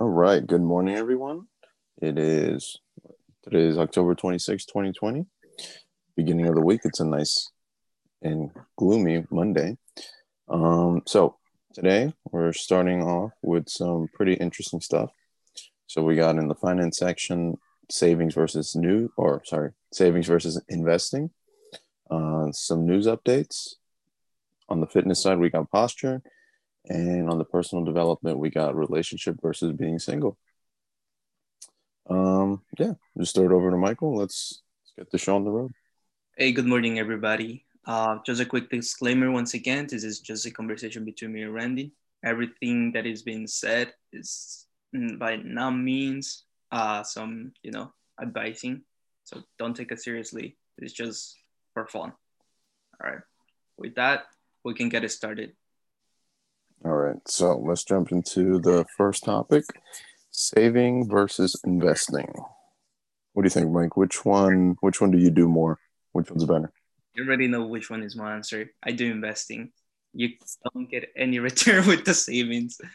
All right. Good morning, everyone. It is today is October 26, 2020. Beginning of the week. It's a nice and gloomy Monday. Um, so today we're starting off with some pretty interesting stuff. So we got in the finance section savings versus new or sorry, savings versus investing. Uh, some news updates. On the fitness side, we got posture and on the personal development, we got relationship versus being single. Um, yeah, just throw it over to Michael. Let's, let's get the show on the road. Hey, good morning, everybody. Uh, just a quick disclaimer once again this is just a conversation between me and Randy. Everything that is being said is by no means uh, some, you know, advising. So don't take it seriously. It's just for fun. All right. With that, we can get it started. All right, so let's jump into the first topic saving versus investing. What do you think, Mike? Which one which one do you do more? Which one's better? You already know which one is my answer. I do investing. You don't get any return with the savings. So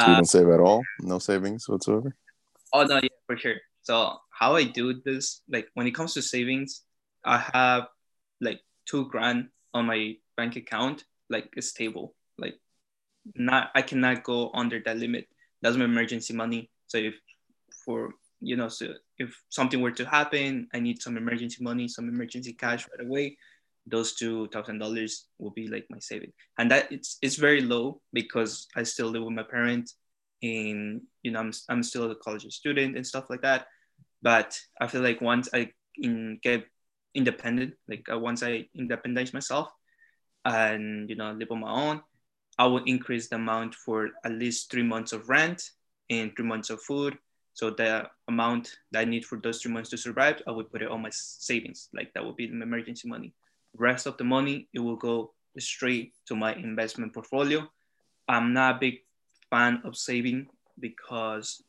you don't uh, save at all? No savings whatsoever? Oh no, yeah, for sure. So how I do this, like when it comes to savings, I have like two grand on my bank account, like it's stable not I cannot go under that limit. That's my emergency money. So if for you know, so if something were to happen, I need some emergency money, some emergency cash right away. Those two thousand dollars will be like my saving, and that it's it's very low because I still live with my parents, and you know I'm I'm still a college student and stuff like that. But I feel like once I in, get independent, like uh, once I independize myself, and you know live on my own, I will increase the amount for at least three months of rent and three months of food. So the amount that I need for those three months to survive, I would put it on my savings. Like that would be the emergency money. Rest of the money, it will go straight to my investment portfolio. I'm not a big fan of saving because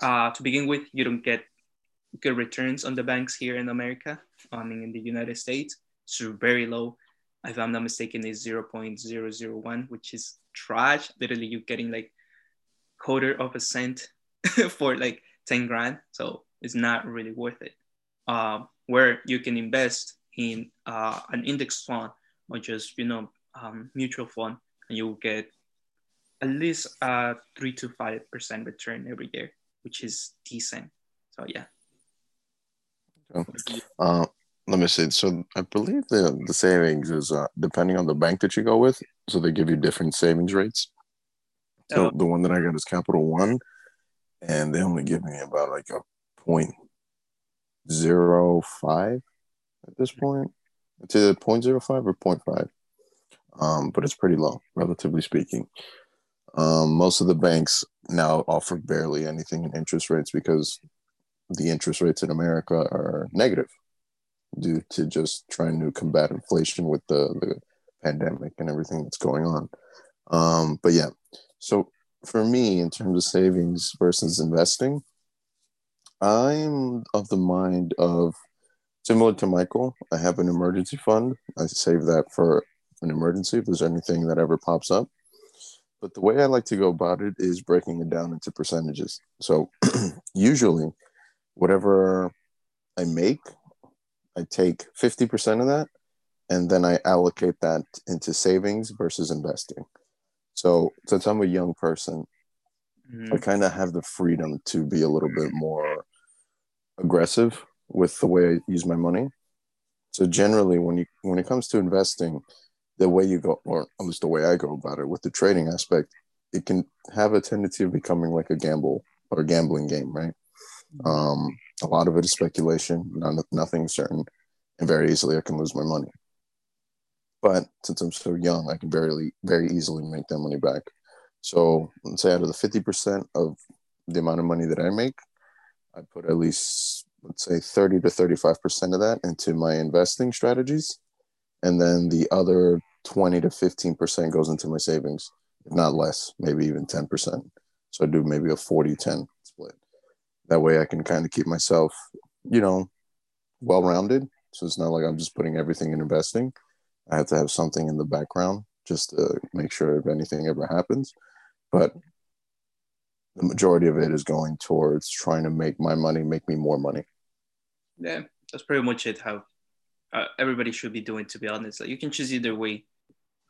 uh, to begin with, you don't get good returns on the banks here in America. I mean, in the United States, it's very low if I'm not mistaken, is 0.001, which is trash. Literally, you're getting like quarter of a cent for like 10 grand. So it's not really worth it. Uh, where you can invest in uh, an index fund or just, you know, um, mutual fund, and you'll get at least a three to five percent return every year, which is decent. So yeah. Uh, let me see. So I believe the the savings is uh, depending on the bank that you go with. So they give you different savings rates. So oh. the one that I got is Capital One, and they only give me about like a point zero five at this point. It's either point zero five or point five, um, but it's pretty low, relatively speaking. Um, most of the banks now offer barely anything in interest rates because the interest rates in America are negative due to just trying to combat inflation with the, the pandemic and everything that's going on. Um, but yeah, so for me, in terms of savings versus investing, I'm of the mind of similar to Michael. I have an emergency fund. I save that for an emergency if there's anything that ever pops up. But the way I like to go about it is breaking it down into percentages. So usually, whatever I make I take 50% of that and then I allocate that into savings versus investing. So since I'm a young person, mm-hmm. I kind of have the freedom to be a little bit more aggressive with the way I use my money. So generally when you when it comes to investing, the way you go or at least the way I go about it with the trading aspect, it can have a tendency of becoming like a gamble or a gambling game, right? Mm-hmm. Um, a lot of it is speculation, none, nothing certain, and very easily I can lose my money. But since I'm so young, I can very, very easily make that money back. So let's say out of the 50% of the amount of money that I make, I put at least, let's say 30 to 35% of that into my investing strategies. And then the other 20 to 15% goes into my savings, if not less, maybe even 10%. So I do maybe a 40 10 split. That way I can kind of keep myself, you know, well rounded. So it's not like I'm just putting everything in investing. I have to have something in the background just to make sure if anything ever happens. But the majority of it is going towards trying to make my money make me more money. Yeah, that's pretty much it. How uh, everybody should be doing, to be honest. Like you can choose either way.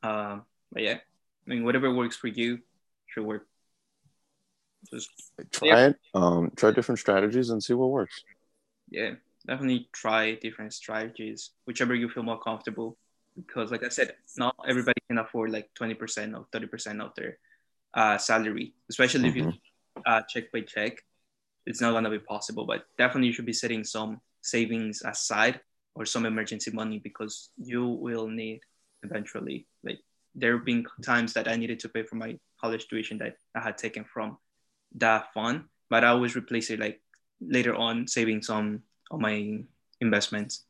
Um, but yeah, I mean, whatever works for you should work. Just try it. Um, try different strategies and see what works. Yeah, definitely try different strategies, whichever you feel more comfortable. Because, like I said, not everybody can afford like twenty percent or thirty percent of their uh, salary, especially mm-hmm. if you uh, check by check. It's not gonna be possible, but definitely you should be setting some savings aside or some emergency money because you will need eventually. Like there have been times that I needed to pay for my college tuition that I had taken from that fund, but I always replace it like later on saving some of my investments.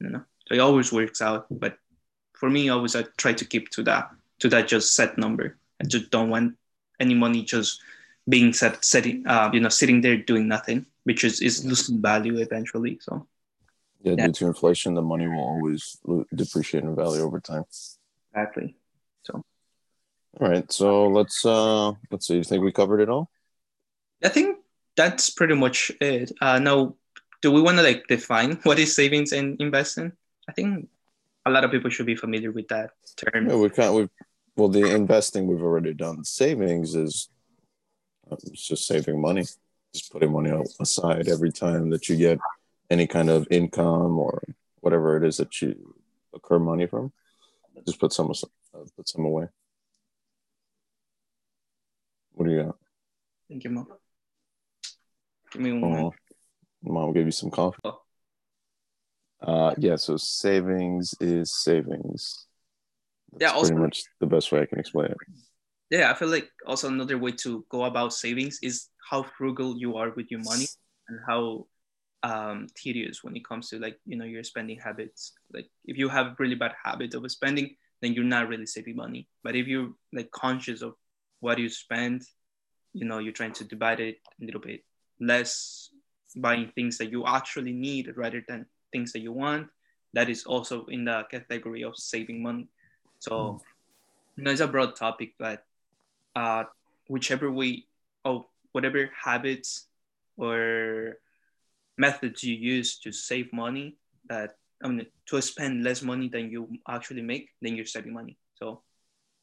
You know, so it always works out. But for me, always I try to keep to that to that just set number. I just don't want any money just being set setting uh, you know sitting there doing nothing, which is is losing value eventually. So yeah, yeah, due to inflation, the money will always depreciate in value over time. Exactly. So all right, so let's uh let's see. You think we covered it all? I think that's pretty much it. Uh, now, do we want to like define what is savings and investing? I think a lot of people should be familiar with that term. Yeah, we kind of, well, the investing we've already done. Savings is uh, it's just saving money, just putting money aside every time that you get any kind of income or whatever it is that you occur money from. Just put some uh, put some away. What do you got? Thank you, mom. Give me one. Oh, mom give you some coffee. Oh. Uh, yeah. So savings is savings. That's yeah, also, pretty much the best way I can explain it. Yeah, I feel like also another way to go about savings is how frugal you are with your money and how um, tedious when it comes to like you know your spending habits. Like if you have really bad habit of spending, then you're not really saving money. But if you're like conscious of what you spend, you know you're trying to divide it a little bit less buying things that you actually need rather than things that you want that is also in the category of saving money so mm. you know it's a broad topic but uh whichever way or whatever habits or methods you use to save money that I mean to spend less money than you actually make, then you're saving money. So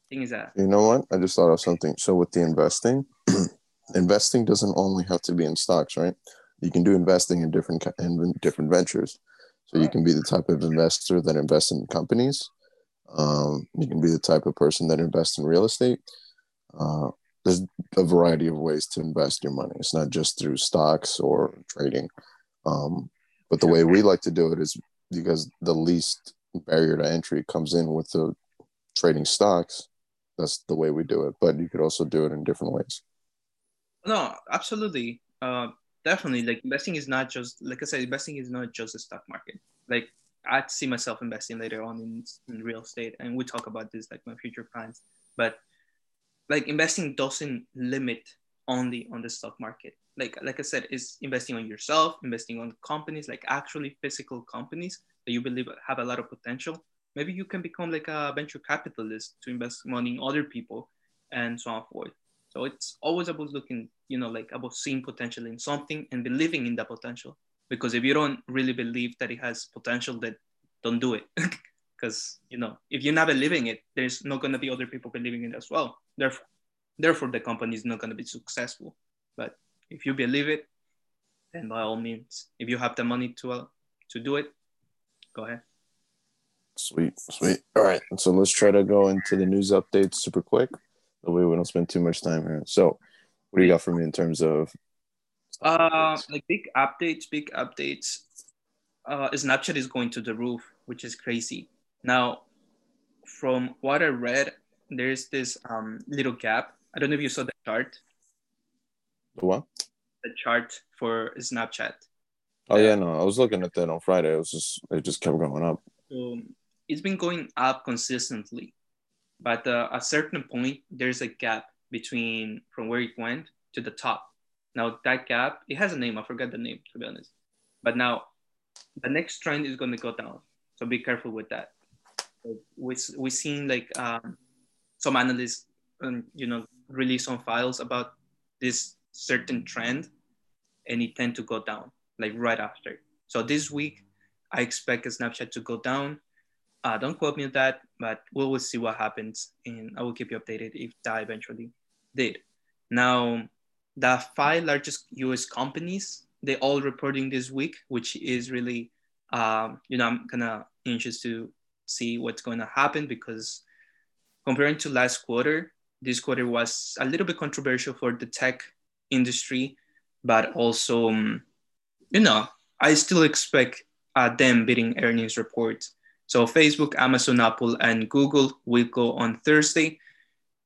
thing is that you know what? I just thought of something. So with the investing, investing doesn't only have to be in stocks, right? You can do investing in different in different ventures. So you can be the type of investor that invests in companies. Um, you can be the type of person that invests in real estate. Uh, there's a variety of ways to invest your money. It's not just through stocks or trading. Um, but the way we like to do it is because the least barrier to entry comes in with the trading stocks. That's the way we do it. But you could also do it in different ways. No, absolutely. Uh, definitely. Like investing is not just like I said, investing is not just the stock market. Like I see myself investing later on in, in real estate, and we talk about this like my future plans. But like investing doesn't limit only on the stock market. Like like I said, is investing on yourself, investing on companies, like actually physical companies that you believe have a lot of potential. Maybe you can become like a venture capitalist to invest money in other people and so on forth. So it's always about looking, you know, like about seeing potential in something and believing in that potential. Because if you don't really believe that it has potential, then don't do it. Because you know, if you're not believing it, there's not gonna be other people believing it as well. Therefore, therefore the company is not gonna be successful. But if you believe it, then by all means, if you have the money to uh, to do it, go ahead. Sweet, sweet. All right, so let's try to go into the news updates super quick. That way we don't spend too much time here. So, what do you got for me in terms of? Uh, like big updates, big updates. Uh, Snapchat is going to the roof, which is crazy. Now, from what I read, there's this um little gap. I don't know if you saw the chart. The what? The chart for Snapchat. Oh yeah, no, I was looking at that on Friday. It was just it just kept going up. So it's been going up consistently but uh, at a certain point, there's a gap between from where it went to the top. Now that gap, it has a name. I forgot the name to be honest. But now, the next trend is going to go down. So be careful with that. We we seen like um, some analysts, um, you know, release some files about this certain trend and it tend to go down like right after. So this week, I expect Snapchat to go down. Uh, don't quote me on that, but we will see what happens, and I will keep you updated if that eventually did. Now, the five largest U.S. companies they all reporting this week, which is really, um, you know, I'm kind of anxious to see what's going to happen because comparing to last quarter, this quarter was a little bit controversial for the tech industry, but also, um, you know, I still expect uh, them beating earnings reports. So Facebook, Amazon, Apple, and Google will go on Thursday,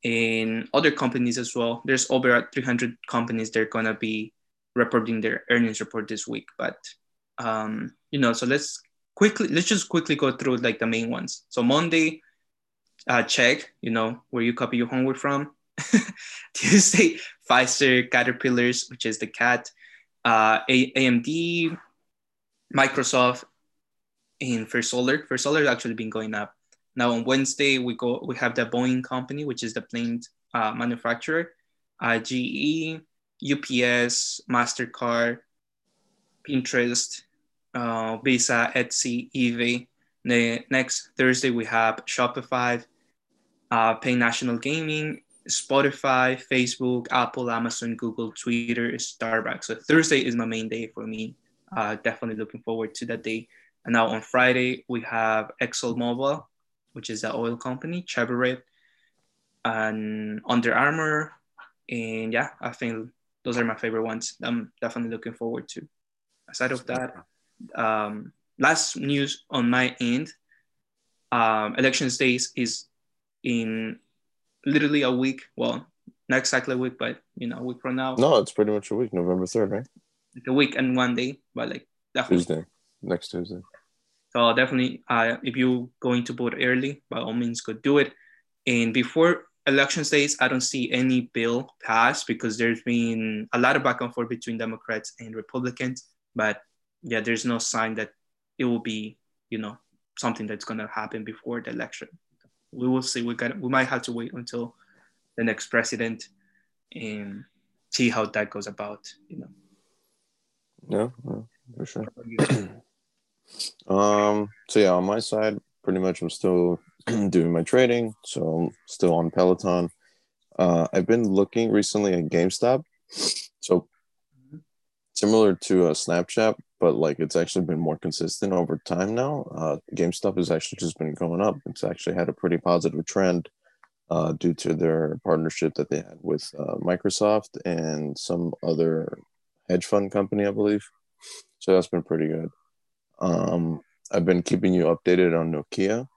and other companies as well. There's over 300 companies that are gonna be reporting their earnings report this week. But um, you know, so let's quickly let's just quickly go through like the main ones. So Monday, uh, check, you know, where you copy your homework from. Tuesday, Pfizer, Caterpillars, which is the cat, uh, AMD, Microsoft, and First Solar. First Solar has actually been going up. Now on Wednesday, we go we have the Boeing company, which is the plane uh, manufacturer, uh, GE, UPS, Mastercard, Pinterest, uh, Visa, Etsy, eBay. The next Thursday we have Shopify, uh, Penn National Gaming, Spotify, Facebook, Apple, Amazon, Google, Twitter, Starbucks. So Thursday is my main day for me. Uh, definitely looking forward to that day. And now on Friday we have ExxonMobil, which is the oil company, Chevrolet, and Under Armour, and yeah, I think those are my favorite ones. I'm definitely looking forward to. Aside of that, um, last news on my end, um, elections days is in literally a week. Well, not exactly a week, but you know, a week from now. No, it's pretty much a week, November third, right? Like a week and one day, but like definitely. Tuesday, next Tuesday. So definitely, uh, if you're going to vote early, by all means, go do it. And before election days, I don't see any bill pass because there's been a lot of back and forth between Democrats and Republicans. But yeah, there's no sign that it will be, you know, something that's gonna happen before the election. We will see. We got. We might have to wait until the next president and see how that goes about. You know. No, yeah for sure. um. So yeah, on my side, pretty much, I'm still doing my trading, so I'm still on Peloton. Uh, I've been looking recently at GameStop. So similar to a Snapchat, but like it's actually been more consistent over time now. Uh, GameStop has actually just been going up. It's actually had a pretty positive trend uh, due to their partnership that they had with uh, Microsoft and some other hedge fund company, I believe. So that's been pretty good. Um, I've been keeping you updated on Nokia.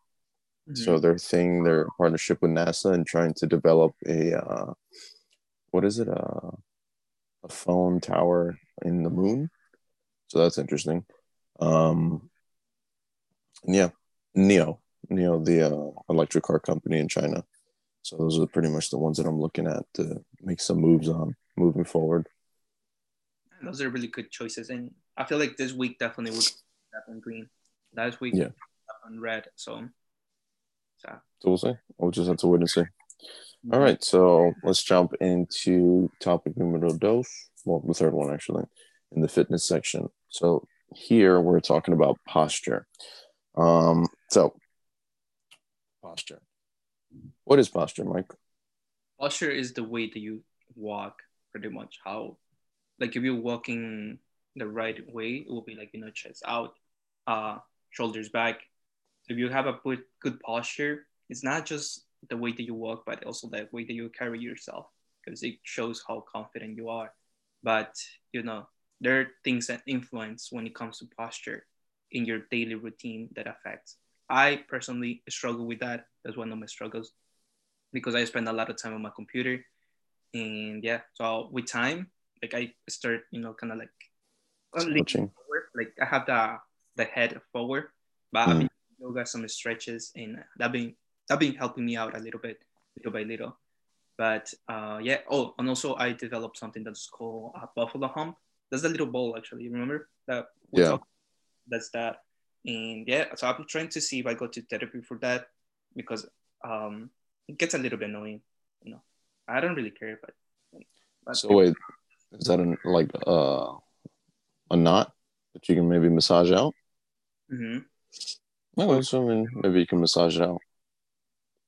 Mm-hmm. So their thing, their partnership with NASA and trying to develop a uh, what is it? Uh, a phone tower in the moon. So that's interesting. Um, yeah, NIO, NIO, the uh, electric car company in China. So those are pretty much the ones that I'm looking at to make some moves on moving forward. Those are really good choices, and I feel like this week definitely would on green. Last week, yeah, on red. So, so, so we'll see. We'll just have to wait and see. Mm-hmm. All right, so let's jump into topic numero dos. Well, the third one actually in the fitness section. So here we're talking about posture. Um, so posture. What is posture, Mike? Posture is the way that you walk, pretty much. How, like, if you're walking the right way, it will be like you know chest out, uh, shoulders back. So if you have a good good posture, it's not just the way that you walk, but also the way that you carry yourself, because it shows how confident you are. But you know, there are things that influence when it comes to posture in your daily routine that affects. I personally struggle with that. That's one of my struggles because I spend a lot of time on my computer. And yeah, so with time, like I start, you know, kind of like forward. Like I have the the head forward, but mm. I've been yoga, some stretches, and that been that been helping me out a little bit, little by little. But uh, yeah, oh, and also I developed something that's called a buffalo hump. That's a little ball actually. Remember that? Yeah. That's that. And yeah, so I'm trying to see if I go to therapy for that because um, it gets a little bit annoying. You know, I don't really care, but. but so wait, Is that an, like uh, a knot that you can maybe massage out? Mm-hmm. No, so I mean, maybe you can massage it out.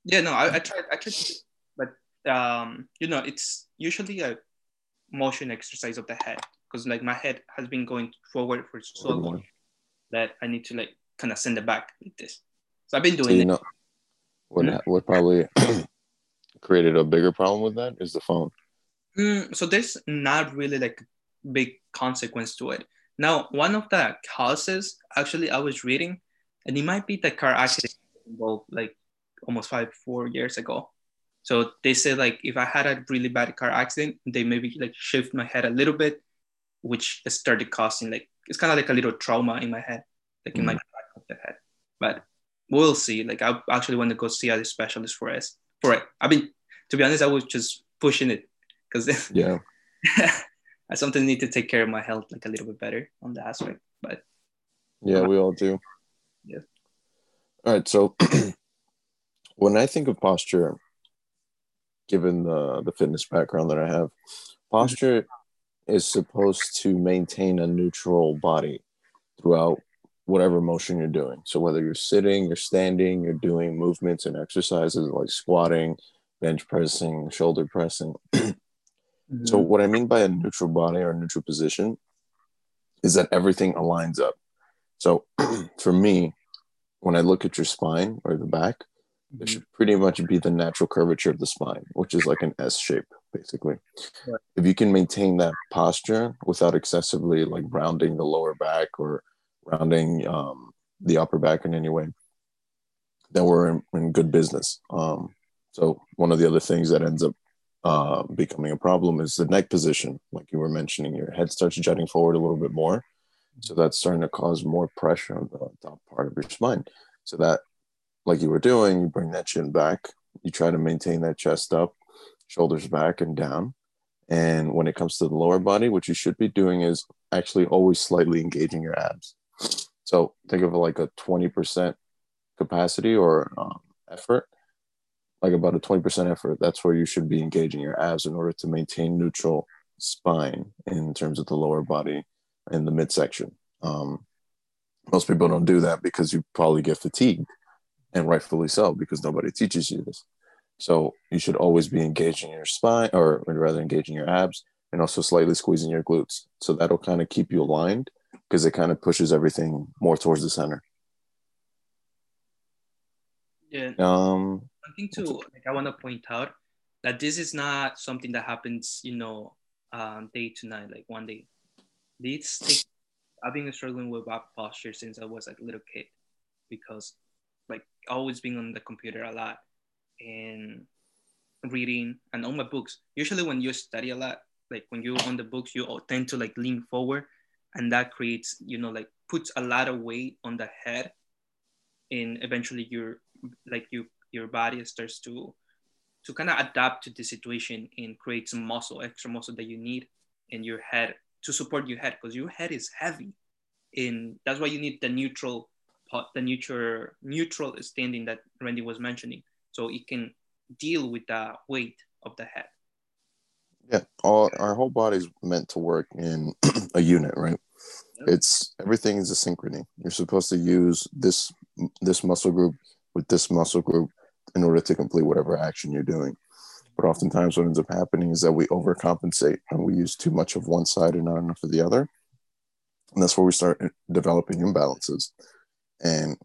Yeah, no, I, I tried. I tried, to, but um, you know, it's usually a motion exercise of the head because like my head has been going forward for so long that I need to like kind of send it back like this. So I've been doing so you it. Know, what mm-hmm. what probably created a bigger problem with that is the phone. Mm, so there's not really like big consequence to it. Now, one of the causes actually I was reading, and it might be the car accident involved like almost five four years ago. So they said like if I had a really bad car accident, they maybe like shift my head a little bit, which started causing like it's kind of like a little trauma in my head, like in mm. my back of the head. But we'll see. Like I actually want to go see a specialist for it. For it, I mean, to be honest, I was just pushing it because yeah, I sometimes need to take care of my health like a little bit better on the aspect. But yeah, we all do. Yeah. All right. So when I think of posture, given the the fitness background that I have, posture is supposed to maintain a neutral body throughout whatever motion you're doing. So whether you're sitting, you're standing, you're doing movements and exercises like squatting, bench pressing, shoulder pressing. mm-hmm. So what I mean by a neutral body or a neutral position is that everything aligns up. So for me, when I look at your spine or the back, it should pretty much be the natural curvature of the spine, which is like an S shape, basically. Right. If you can maintain that posture without excessively like rounding the lower back or rounding um, the upper back in any way, then we're in, in good business. Um, so one of the other things that ends up uh, becoming a problem is the neck position, like you were mentioning. Your head starts jutting forward a little bit more, so that's starting to cause more pressure on the top part of your spine. So that like you were doing, you bring that chin back, you try to maintain that chest up, shoulders back and down. And when it comes to the lower body, what you should be doing is actually always slightly engaging your abs. So think of like a 20% capacity or um, effort, like about a 20% effort. That's where you should be engaging your abs in order to maintain neutral spine in terms of the lower body and the midsection. Um, most people don't do that because you probably get fatigued and rightfully so because nobody teaches you this. So you should always be engaging your spine, or rather engaging your abs, and also slightly squeezing your glutes. So that'll kind of keep you aligned because it kind of pushes everything more towards the center. Yeah. Um. One thing too, like I want to point out that this is not something that happens, you know, um, day to night, like one day. This take, I've been struggling with back posture since I was like a little kid because like always being on the computer a lot and reading and on my books. Usually when you study a lot, like when you're on the books, you tend to like lean forward and that creates, you know, like puts a lot of weight on the head and eventually you're like you your body starts to to kind of adapt to the situation and create some muscle, extra muscle that you need in your head to support your head because your head is heavy. And that's why you need the neutral the neutral neutral standing that Randy was mentioning, so it can deal with the weight of the head. Yeah, all our whole body's meant to work in a unit, right? Yep. It's everything is a synchrony. You're supposed to use this this muscle group with this muscle group in order to complete whatever action you're doing. But oftentimes, what ends up happening is that we overcompensate and we use too much of one side and not enough of the other. And that's where we start developing imbalances and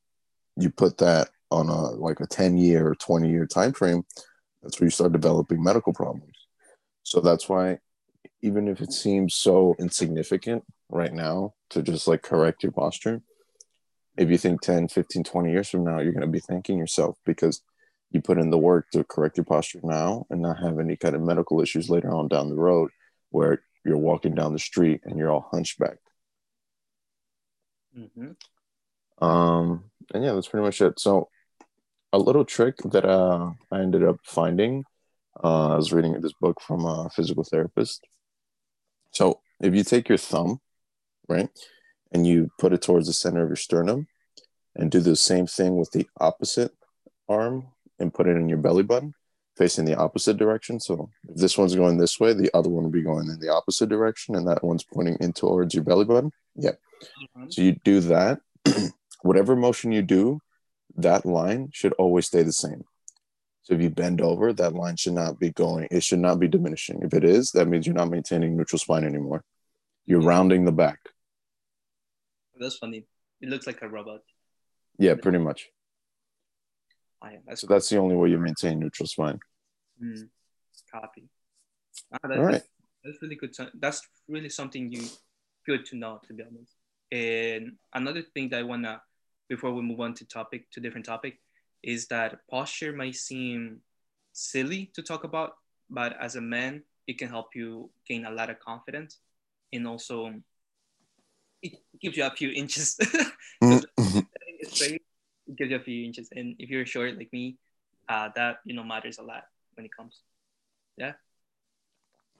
you put that on a like a 10 year or 20 year time frame that's where you start developing medical problems so that's why even if it seems so insignificant right now to just like correct your posture if you think 10 15 20 years from now you're going to be thanking yourself because you put in the work to correct your posture now and not have any kind of medical issues later on down the road where you're walking down the street and you're all hunchbacked mm-hmm. Um, and yeah, that's pretty much it. So, a little trick that uh, I ended up finding. Uh, I was reading this book from a physical therapist. So, if you take your thumb, right, and you put it towards the center of your sternum, and do the same thing with the opposite arm and put it in your belly button, facing the opposite direction. So if this one's going this way, the other one will be going in the opposite direction, and that one's pointing in towards your belly button. Yeah. Mhm. So you do that. Whatever motion you do, that line should always stay the same. So if you bend over, that line should not be going, it should not be diminishing. If it is, that means you're not maintaining neutral spine anymore. You're rounding the back. That's funny. It looks like a robot. Yeah, pretty much. That's So that's the only way you maintain neutral spine. Mm, copy. Ah, that- All right. That's really good. That's really something you good to know, to be honest. And another thing that I wanna, before we move on to topic to different topic, is that posture might seem silly to talk about, but as a man, it can help you gain a lot of confidence, and also it gives you a few inches. it's very, it gives you a few inches, and if you're short like me, uh, that you know matters a lot when it comes. Yeah.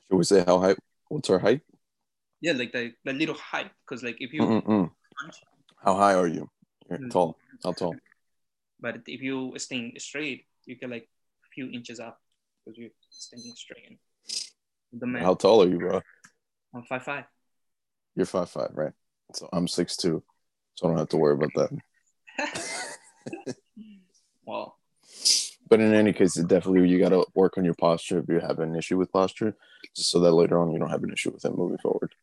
Should we say how high? What's our height? Yeah, like the, the little height, because like if you Mm-mm-mm. How high are you? You're Mm. tall. How tall? but if you staying straight, you get like a few inches up because you're standing straight. And the man, How tall are you, bro? I'm five five. You're five five, right? So I'm six two, so I don't have to worry about that. well, But in any case, it definitely you got to work on your posture if you have an issue with posture, just so that later on you don't have an issue with it moving forward.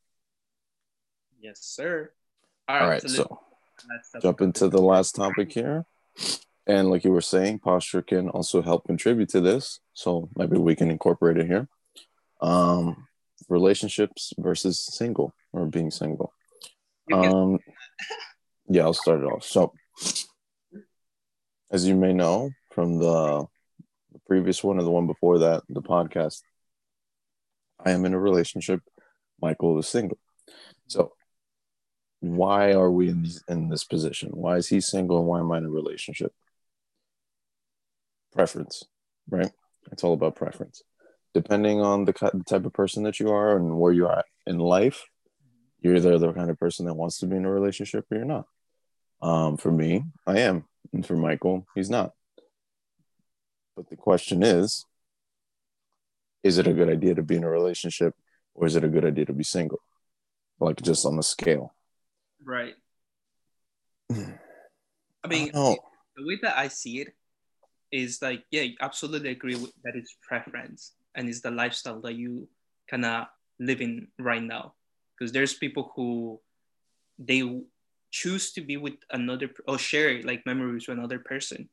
yes, sir. All All right, right, let's- so jump into the last topic here. And like you were saying, posture can also help contribute to this. So maybe we can incorporate it here. Um, relationships versus single or being single. Um, yeah, I'll start it off. So, as you may know from the, previous one or the one before that, the podcast, I am in a relationship. Michael is single. So, why are we in in this position? Why is he single and why am I in a relationship? Preference, right? It's all about preference. Depending on the, the type of person that you are and where you are in life, you're either the kind of person that wants to be in a relationship or you're not. Um, for me, I am, and for Michael, he's not. But the question is, is it a good idea to be in a relationship, or is it a good idea to be single? Like just on the scale. right. I I mean, don't the way that I see it is like, yeah, absolutely agree with that it's preference and it's the lifestyle that you kind of living right now. Because there's people who they choose to be with another or share like memories with another person,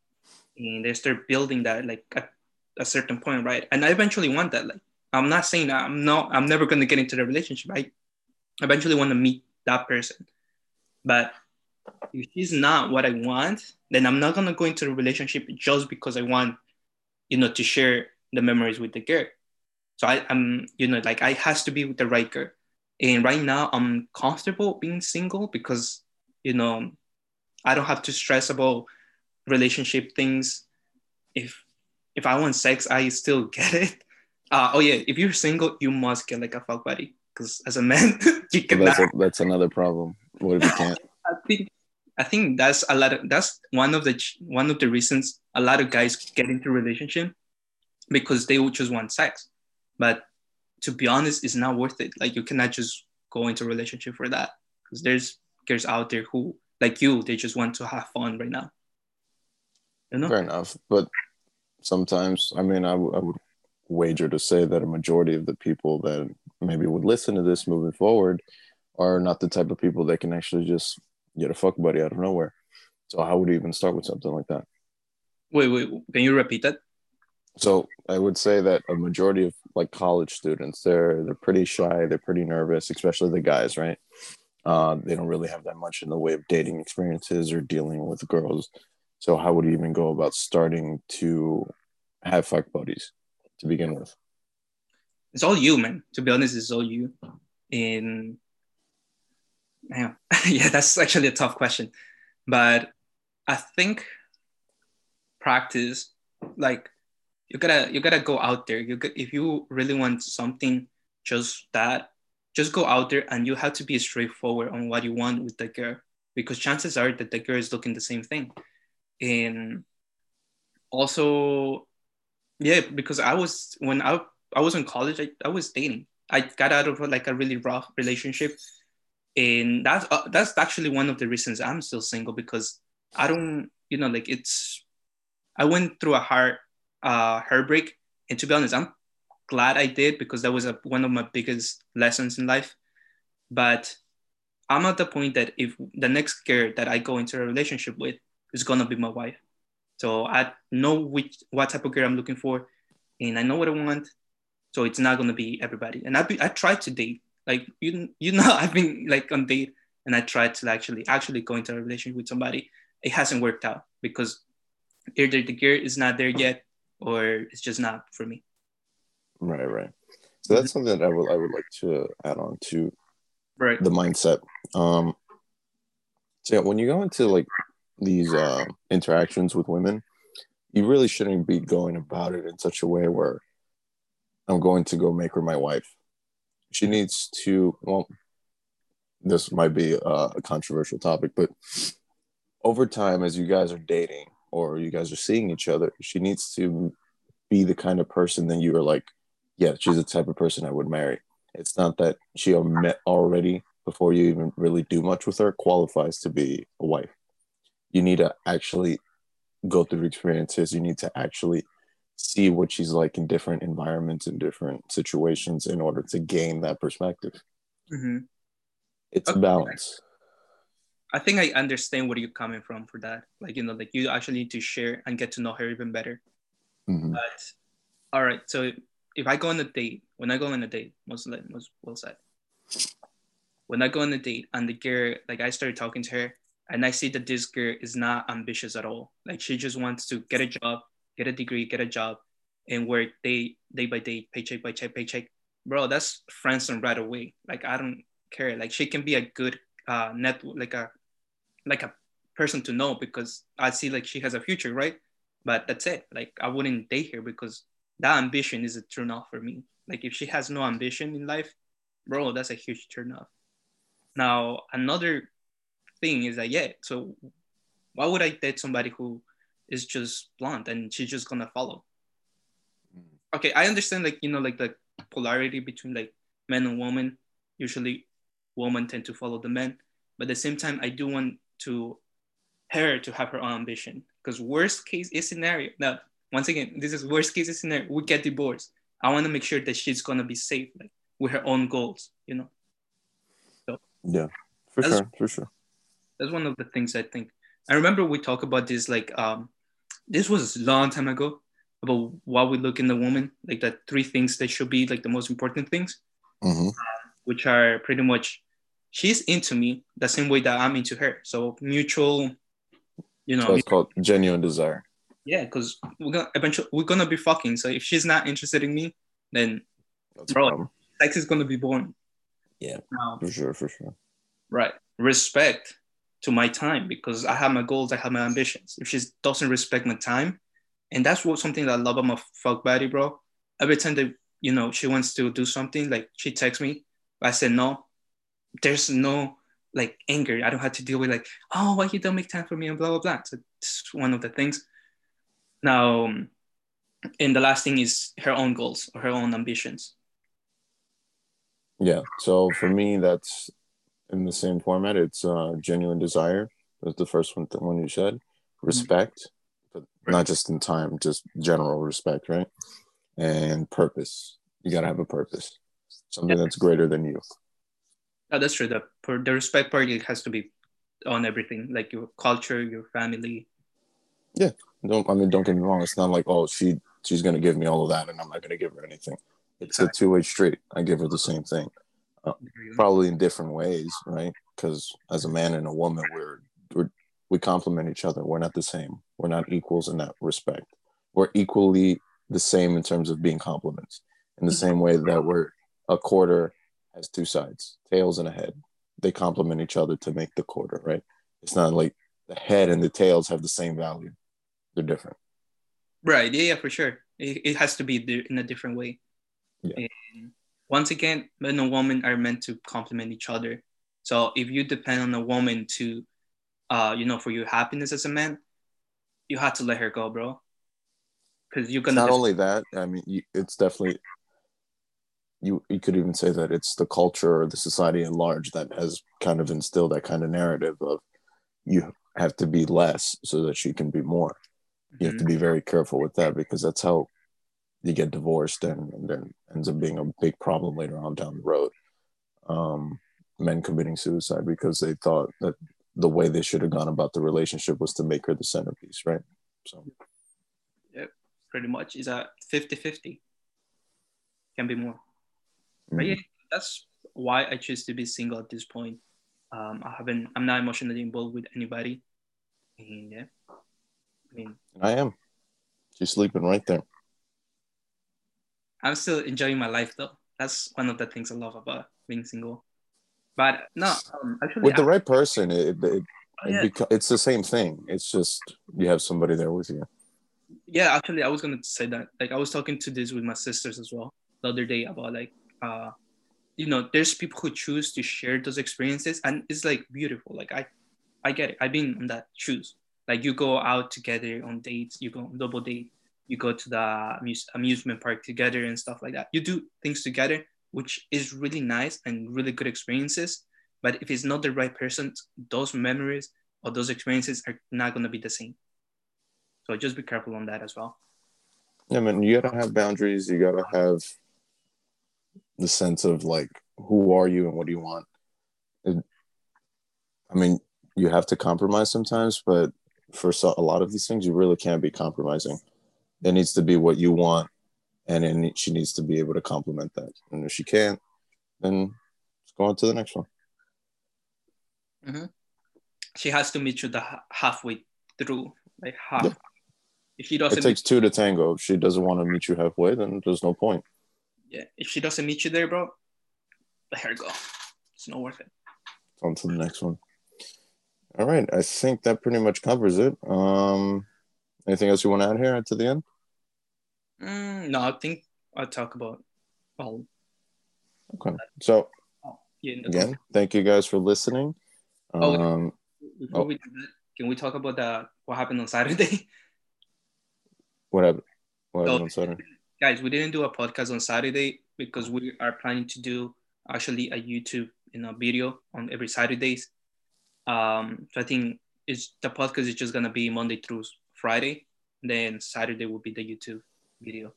and they start building that like at a certain point, right? And I eventually want that. Like, I'm not saying that I'm not, I'm never gonna get into the relationship. I eventually want to meet that person, but if she's not what I want, then I'm not gonna go into a relationship just because I want, you know, to share the memories with the girl. So I, I'm, you know, like I has to be with the right girl. And right now I'm comfortable being single because, you know, I don't have to stress about relationship things. If if I want sex, I still get it. Uh, oh yeah, if you're single, you must get like a fuck buddy. Because as a man, you cannot that's that's another problem. What if you can't? I think I think that's a lot of that's one of the one of the reasons a lot of guys get into relationship because they would just want sex. But to be honest, it's not worth it. Like you cannot just go into relationship for that because there's out there who like you, they just want to have fun right now. You know? Fair enough. But sometimes, I mean, I, w- I would wager to say that a majority of the people that maybe would listen to this moving forward are not the type of people that can actually just get a fuck buddy out of nowhere. So how would you even start with something like that? Wait, wait, can you repeat that? So I would say that a majority of like college students, they're they're pretty shy, they're pretty nervous, especially the guys, right? Uh, they don't really have that much in the way of dating experiences or dealing with girls. So how would you even go about starting to have fuck buddies to begin with? It's all you, man. To be honest, it's all you. And yeah, yeah, that's actually a tough question. But I think practice, like you gotta you gotta go out there. You if you really want something, just that, just go out there and you have to be straightforward on what you want with the girl because chances are that the girl is looking the same thing. And also Yeah, because I was when I I was in college, I, I was dating. I got out of like a really rough relationship, and that's uh, that's actually one of the reasons I'm still single because I don't, you know, like it's. I went through a hard uh heartbreak, and to be honest, I'm glad I did because that was a, one of my biggest lessons in life. But I'm at the point that if the next girl that I go into a relationship with is gonna be my wife, so I know which what type of girl I'm looking for, and I know what I want. So it's not gonna be everybody. And I be, I tried to date, like you you know I've been like on date, and I tried to actually actually go into a relationship with somebody. It hasn't worked out because either the girl is not there yet, or it's just not for me. Right, right. So that's something that I would I would like to add on to Right. the mindset. Um, so yeah, when you go into like these uh, interactions with women, you really shouldn't be going about it in such a way where I'm going to go make her my wife. She needs to. Well, this might be uh, a controversial topic, but over time, as you guys are dating or you guys are seeing each other, she needs to be the kind of person that you are like, yeah, she's the type of person I would marry. It's not that she met already before you even really do much with her qualifies to be a wife. You need to actually go through experiences. You need to actually see what she's like in different environments and different situations in order to gain that perspective. Mm-hmm. It's a balance. I think I understand where you're coming from for that. Like you know, like you actually need to share and get to know her even better. Mhm. But all right, so if I go on a date, when I go on a date, most like most well said. When I go on a date and the girl, like I started talking to her, and I see that this girl is not ambitious at all. Like she just wants to get a job, get a degree, get a job, and work day day by day, paycheck by check, paycheck. Bro, that's friends and right away. Like I don't care. Like she can be a good uh net like a like a person to know because I see like she has a future, right? But that's it. Like I wouldn't date her because that ambition is a turn off for me. Like if she has no ambition in life, bro, that's a huge turn off. Now another thing is that yeah, so why would I date somebody who is just blunt and she's just gonna follow? Mm. Okay, I understand like you know like the polarity between like men and women. Usually, women tend to follow the men, but at the same time, I do want to her to have her own ambition because worst case is scenario. Now, once again, this is worst case scenario. We get divorced. I want to make sure that she's gonna be safe, like with her own goals. You know, So Yeah, for sure, for sure. that's one of the things I think. I remember we talked about this like um, this was a long time ago about what we look in the woman, like the three things that should be like the most important things. hmm which are pretty much she's into me the same way that I'm into her. So mutual, you know, So it's called genuine desire. Yeah, because we're gonna eventually we're gonna be fucking. So if she's not interested in me, then That's Bro. sex is gonna be born. Yeah. For sure, for sure. right. Respect to my time because I have my goals, I have my ambitions. If she doesn't respect my time, and that's what something that I love about my fuck buddy, bro. Every time that you know she wants to do something, like she texts me, I said no. There's no like anger. I don't have to deal with like, oh, why you don't make time for me and blah blah blah. So it's one of the things. Now, and the last thing is her own goals or her own ambitions. Yeah. So for me, that's in the same format. It's uh, genuine desire. That's the first one. The one you said. Respect, but not just in time, just general respect, right? And purpose. You gotta have a purpose. Something that's greater than you. Oh, that's true. The for the respect part, it has to be on everything, like your culture, your family. Don't I mean? Don't get me wrong. It's not like oh she she's gonna give me all of that, and I'm not gonna give her anything. It's a two way street. I give her the same thing, uh, probably in different ways, right? Because as a man and a woman, we're, we're we complement each other. We're not the same. We're not equals in that respect. We're equally the same in terms of being complements. In the same way that we're a quarter has two sides, tails and a head. They complement each other to make the quarter, right? It's not like the head and the tails have the same value. They're different. Right. Yeah, yeah, for sure. It, it has to be in a different way. Yeah. And once again, men and women are meant to complement each other. So if you depend on a woman to, uh, you know, for your happiness as a man, you have to let her go, bro. because you're gonna not just- only that. I mean, you, it's definitely you. You could even say that it's the culture or the society at large that has kind of instilled that kind of narrative of you have to be less so that she can be more. You have to be very careful with that because that's how you get divorced and, and then ends up being a big problem later on down the road. Um, men committing suicide because they thought that the way they should have gone about the relationship was to make her the centerpiece, right? So. Yeah, pretty much. Is a 50-50 can be more. But mm, yeah that's why i choose to be single at this point. Um i haven't i'm not emotionally involved with anybody. And yeah i mean I am. She's sleeping right there. i'm still enjoying my life though that's one of the things i love about being single but no um, actually With the I- right person, it, it, it, oh, yeah. beco- it's the same thing. It's just you have somebody there with you. yeah actually i was gonna say that like i was talking to this with my sisters as well the other day about like uh you know there's people who choose to share those experiences and it's like beautiful like i i get it i've been on that shoes like you go out together on dates you go on double date you go to the amuse- amusement park together and stuff like that you do things together which is really nice and really good experiences but if it's not the right person those memories or those experiences are not going to be the same so just be careful on that as well Yeah, man, you gotta have boundaries. You gotta have the sense of like, who are you and what do you want? I mean, you have to compromise sometimes, but for a lot of these things, you really can't be compromising. It needs to be what you want, and ne- she needs to be able to complement that. And if she can't, then let's go on to the next one. Mm-hmm. she has to meet you the halfway through, like half. Yeah. If she doesn't, it takes two to tango. If she doesn't want to meet you halfway, then there's no point. yeah, if she doesn't meet you there, bro, let her go. It's not worth it. on to the next one. All right, I think that pretty much covers it. Um, anything else you want to add here to the end? Mm, no, I think I'll talk about. Well, Okay, so yeah. in the again, thank you guys for listening. Oh, Um, Before oh. we do that, can we talk about the what happened on Saturday? what happened? What happened Oh. on Saturday? Guys, we didn't do a podcast on Saturday because we are planning to do actually a YouTube you know video on every Saturdays. Um, so I think it's the podcast is just gonna be Monday through Friday, then Saturday will be the YouTube video.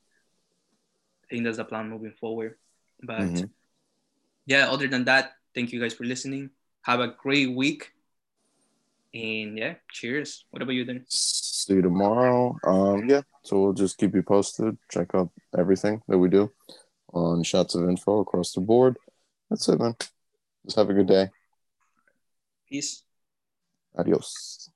I think that's the plan moving forward. But Mhm. yeah, other than that, thank you guys for listening. Have a great week. And yeah, cheers. What about you then? See you tomorrow. Um, yeah, so we'll just keep you posted. Check out everything that we do on Shots of Info across the board. That's it, man. Just have a good day. Peace. Adiós.